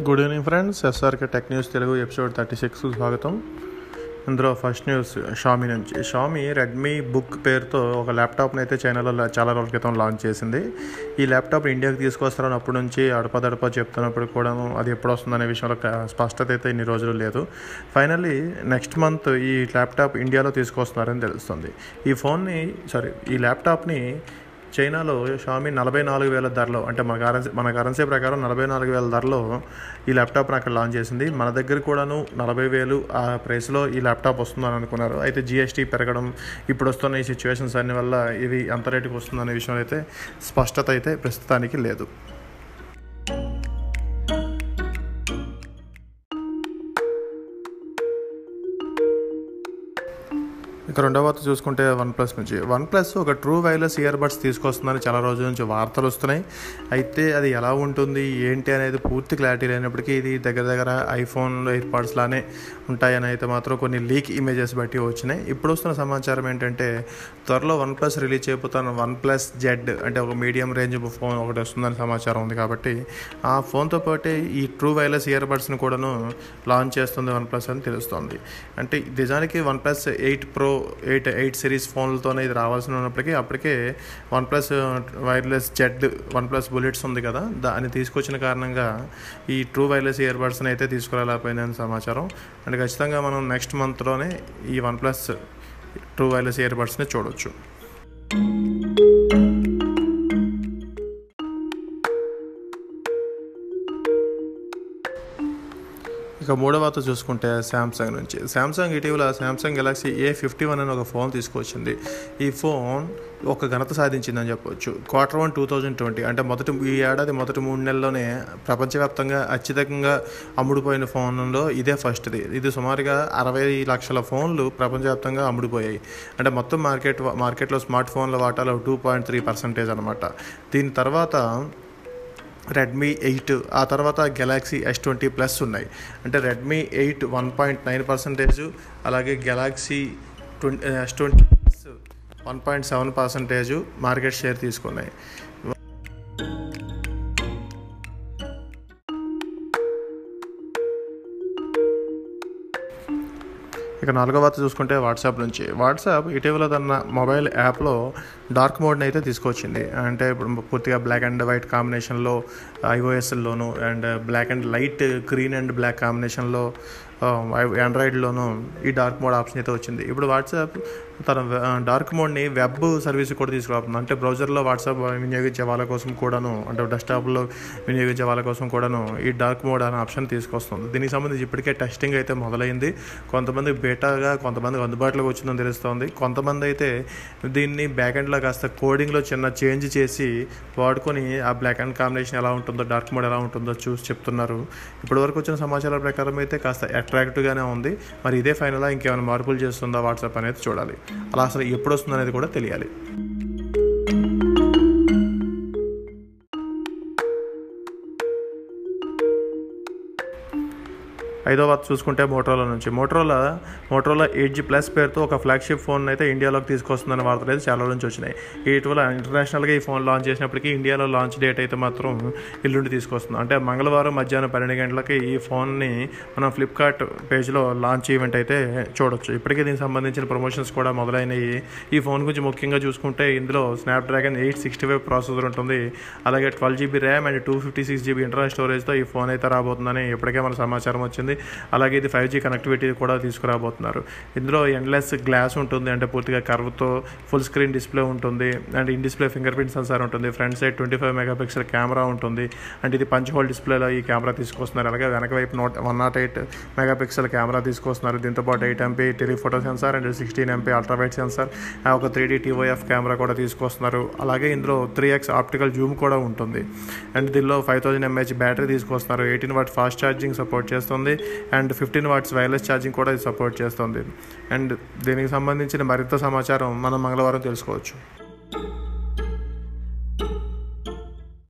Good evening friends SRK tech news Telugu episode thirty six స్వాగతం. ఇందులో first news Xiaomi నుంచి. Xiaomi Redmi book పేరుతో ఒక ల్యాప్టాప్ని అయితే చైనాలో చాలా రోజుల క్రితం లాంచ్ చేసింది. ఈ ల్యాప్టాప్ ఇండియాకి తీసుకొస్తారని అప్పటి నుంచి అడపదడప చెప్తున్నప్పుడు కూడా అది ఎప్పుడు వస్తుందనే విషయంలో స్పష్టత అయితే ఇన్ని రోజులు లేదు. ఫైనల్లీ నెక్స్ట్ మంత్ ఈ ల్యాప్టాప్ ఇండియాలో తీసుకొస్తున్నారని తెలుస్తుంది. ఈ ఫోన్ని సారీ ఈ ల్యాప్టాప్ని చైనాలో షామీ నలభై నాలుగు వేల ధరలో అంటే మన కరెన్సీ మన కరెన్సీ ప్రకారం నలభై నాలుగు వేల ధరలో ఈ ల్యాప్టాప్ని అక్కడ లాంచ్ చేసింది. మన దగ్గర కూడాను నలభై వేలు ఆ ప్రైస్లో ఈ ల్యాప్టాప్ వస్తుందని అనుకున్నారు. అయితే జిఎస్టీ పెరగడం ఇప్పుడు వస్తున్న ఈ సిచ్యువేషన్స్ అన్ని వల్ల ఇది ఎంత రేటుకి వస్తుందనే విషయం అయితే స్పష్టత అయితే ప్రస్తుతానికి లేదు. ఇక రెండవ వార్త చూసుకుంటే వన్ ప్లస్ నుంచి. వన్ ప్లస్ ఒక ట్రూ వైర్లెస్ ఇయర్ బడ్స్ తీసుకొస్తుందని చాలా రోజుల నుంచి వార్తలు వస్తున్నాయి. అయితే అది ఎలా ఉంటుంది? ఏంటి అనేది పూర్తి క్లారిటీ లేనప్పటికీ ఇది దగ్గర దగ్గర ఐఫోన్ ఇయర్ బడ్స్ లానే ఉంటాయని అయితే మాత్రం కొన్ని లీక్ ఇమేజెస్ బట్టి వచ్చినాయి. ఇప్పుడు వస్తున్న సమాచారం ఏంటంటే త్వరలో వన్ ప్లస్ రిలీజ్ చేయబోతున్న వన్ ప్లస్ జెడ్ అంటే ఒక మీడియం రేంజ్ ఫోన్ ఒకటి వస్తుందని సమాచారం ఉంది కాబట్టి ఆ ఫోన్తో పాటే ఈ ట్రూ వైర్లెస్ ఇయర్ బడ్స్ని కూడాను లాంచ్ చేస్తుంది వన్ ప్లస్ అని తెలుస్తుంది. అంటే నిజానికి one plus eight pro eight eight series ఫోన్లతోనే ఇది రావాల్సి ఉన్నప్పటికీ అప్పటికే one plus wireless Z one plus bullets ఉంది కదా దాన్ని తీసుకొచ్చిన కారణంగా ఈ ట్రూ వైర్లెస్ ఇయర్ బడ్స్ని అయితే తీసుకురాలేకపోయిందని సమాచారం. అండ్ ఖచ్చితంగా మనం నెక్స్ట్ మంత్లోనే ఈ one plus true wireless ear బడ్స్ని చూడొచ్చు. ఇక మూడవత చూసుకుంటే శాంసంగ్ నుంచి. శాంసంగ్ ఇటీవల Samsung Galaxy A fifty one అని ఒక ఫోన్ తీసుకొచ్చింది. ఈ ఫోన్ ఒక ఘనత సాధించిందని చెప్పొచ్చు. Quarter one two thousand twenty అంటే మొదటి ఈ ఏడాది మొదటి మూడు నెలల్లోనే ప్రపంచవ్యాప్తంగా అత్యధికంగా అమ్ముడుపోయిన ఫోన్లో ఇదే ఫస్ట్ది. ఇది సుమారుగా అరవై లక్షల ఫోన్లు ప్రపంచవ్యాప్తంగా అమ్ముడుపోయాయి. అంటే మొత్తం మార్కెట్ మార్కెట్లో స్మార్ట్ ఫోన్ల వాటాలో టూ పాయింట్ త్రీ పర్సెంటేజ్ అనమాట. దీని తర్వాత రెడ్మీ ఎయిట్ ఆ తర్వాత గెలాక్సీ ఎస్ ట్వంటీ ప్లస్ ఉన్నాయి. అంటే Redmi eight one point nine percentage అలాగే Galaxy twenty S twenty plus one point seven percentage market share తీసుకున్నాయి. ఇక నాలుగో వార్త చూసుకుంటే వాట్సాప్ నుంచి. వాట్సాప్ ఇటీవల తన మొబైల్ యాప్లో డార్క్ మోడ్ని అయితే తీసుకొచ్చింది. అంటే ఇప్పుడు పూర్తిగా బ్లాక్ అండ్ వైట్ కాంబినేషన్లో ఐఓఎస్లోను and black and light green and black కాంబినేషన్లో Um, ఆండ్రాయిడ్లోనూ ఈ డార్క్ మోడ్ ఆప్షన్ అయితే వచ్చింది. ఇప్పుడు వాట్సాప్ తన డార్క్ మోడ్ని వెబ్ సర్వీస్ కూడా తీసుకురాబోతుంది. అంటే బ్రౌజర్లో వాట్సాప్ వినియోగించే వాళ్ళ కోసం కూడాను అంటే డెస్క్టాప్లో వినియోగించే వాళ్ళ కోసం కూడాను ఈ డార్క్ మోడ్ అనే ఆప్షన్ తీసుకొస్తుంది. దీనికి సంబంధించి ఇప్పటికే టెస్టింగ్ అయితే మొదలైంది. కొంతమంది బేటాగా కొంతమందికి అందుబాటులోకి వచ్చిందని తెలుస్తోంది. కొంతమంది అయితే దీన్ని బ్యాక్ ఎండ్లో కాస్త కోడింగ్లో చిన్న చేంజ్ చేసి వాడుకొని ఆ బ్లాక్ అండ్ కాంబినేషన్ ఎలా ఉంటుందో డార్క్ మోడ్ ఎలా ఉంటుందో చూసి చెప్తున్నారు. ఇప్పటివరకు వచ్చిన సమాచారం ప్రకారం అయితే కాస్త అట్రాక్టివ్గానే ఉంది. మరి ఇదే ఫైనల్గా ఇంకేమైనా మార్పులు చేస్తుందా వాట్సాప్ అనేది చూడాలి. అలా అసలు ఎప్పుడు వస్తుందనేది కూడా తెలియాలి. ఐదో వార్త చూసుకుంటే మోటరోలా నుంచి. Motorola Motorola eight G plus పేరుతో ఒక ఫ్లాగ్షిప్ ఫోన్ అయితే ఇండియాలోకి తీసుకొస్తుందన్న వార్తలు అయితే చాలా నుంచి వచ్చినాయి. ఇటీవల ఇంటర్నేషనల్గా ఈ ఫోన్ లాంచ్ చేసినప్పటికీ ఇండియాలో లాంచ్ డేట్ అయితే మాత్రం ఎల్లుండి తీసుకొస్తుంది. అంటే మంగళవారం మధ్యాహ్నం పన్నెండు గంటలకి ఈ ఫోన్ని మనం ఫ్లిప్కార్ట్ పేజ్లో లాంచ్ ఈవెంట్ అయితే చూడొచ్చు. ఇప్పటికే దీనికి సంబంధించిన ప్రమోషన్స్ కూడా మొదలైనవి ఈ ఫోన్ గురించి ముఖ్యంగా చూసుకుంటే ఇందులో Snapdragon eight sixty five processor ఉంటుంది. అలాగే twelve GB RAM and two fifty six GB internal స్టోరేజ్తో ఈ ఫోన్ అయితే రాబోతుందని ఇప్పటికే మన సమాచారం వచ్చింది. అలాగే ఇది ఫైవ్ జీ కనెక్టివిటీ కూడా తీసుకురాబోతున్నారు. ఇందులో ఎండ్లెస్ గ్లాస్ ఉంటుంది. అంటే పూర్తిగా కర్వ్తో ఫుల్ స్క్రీన్ డిస్ప్లే ఉంటుంది. And in display finger print sensor ఉంటుంది. Front side twenty five megapixel camera ఉంటుంది. అండ్ ఇది పంచ్ హోల్ డిస్ప్లేలో ఈ కెమెరా తీసుకొస్తున్నారు. అలాగే వెనక వైపు note one naught eight megapixel camera తీసుకొస్తున్నారు. దీంతో పాటు eight MP telephoto sensor and sixteen MP ultrawide sensor ఒక త్రీ డీ టీఓఎఫ్ కెమెరా కూడా తీసుకొస్తున్నారు. అలాగే ఇందులో త్రీ ఎక్స్ ఆప్టికల్ జూమ్ కూడా ఉంటుంది. అండ్ దీనిలో ఫైవ్ థౌజండ్ ఎంహెచ్ బ్యాటరీ తీసుకొస్తున్నారు. Eighteen watt fast charging support చేస్తుంది. And fifteen watts wireless charging కూడా ఇది సపోర్ట్ చేస్తుంది. అండ్ దీనికి సంబంధించిన మరింత సమాచారం మనం మంగళవారం తెలుసుకోవచ్చు.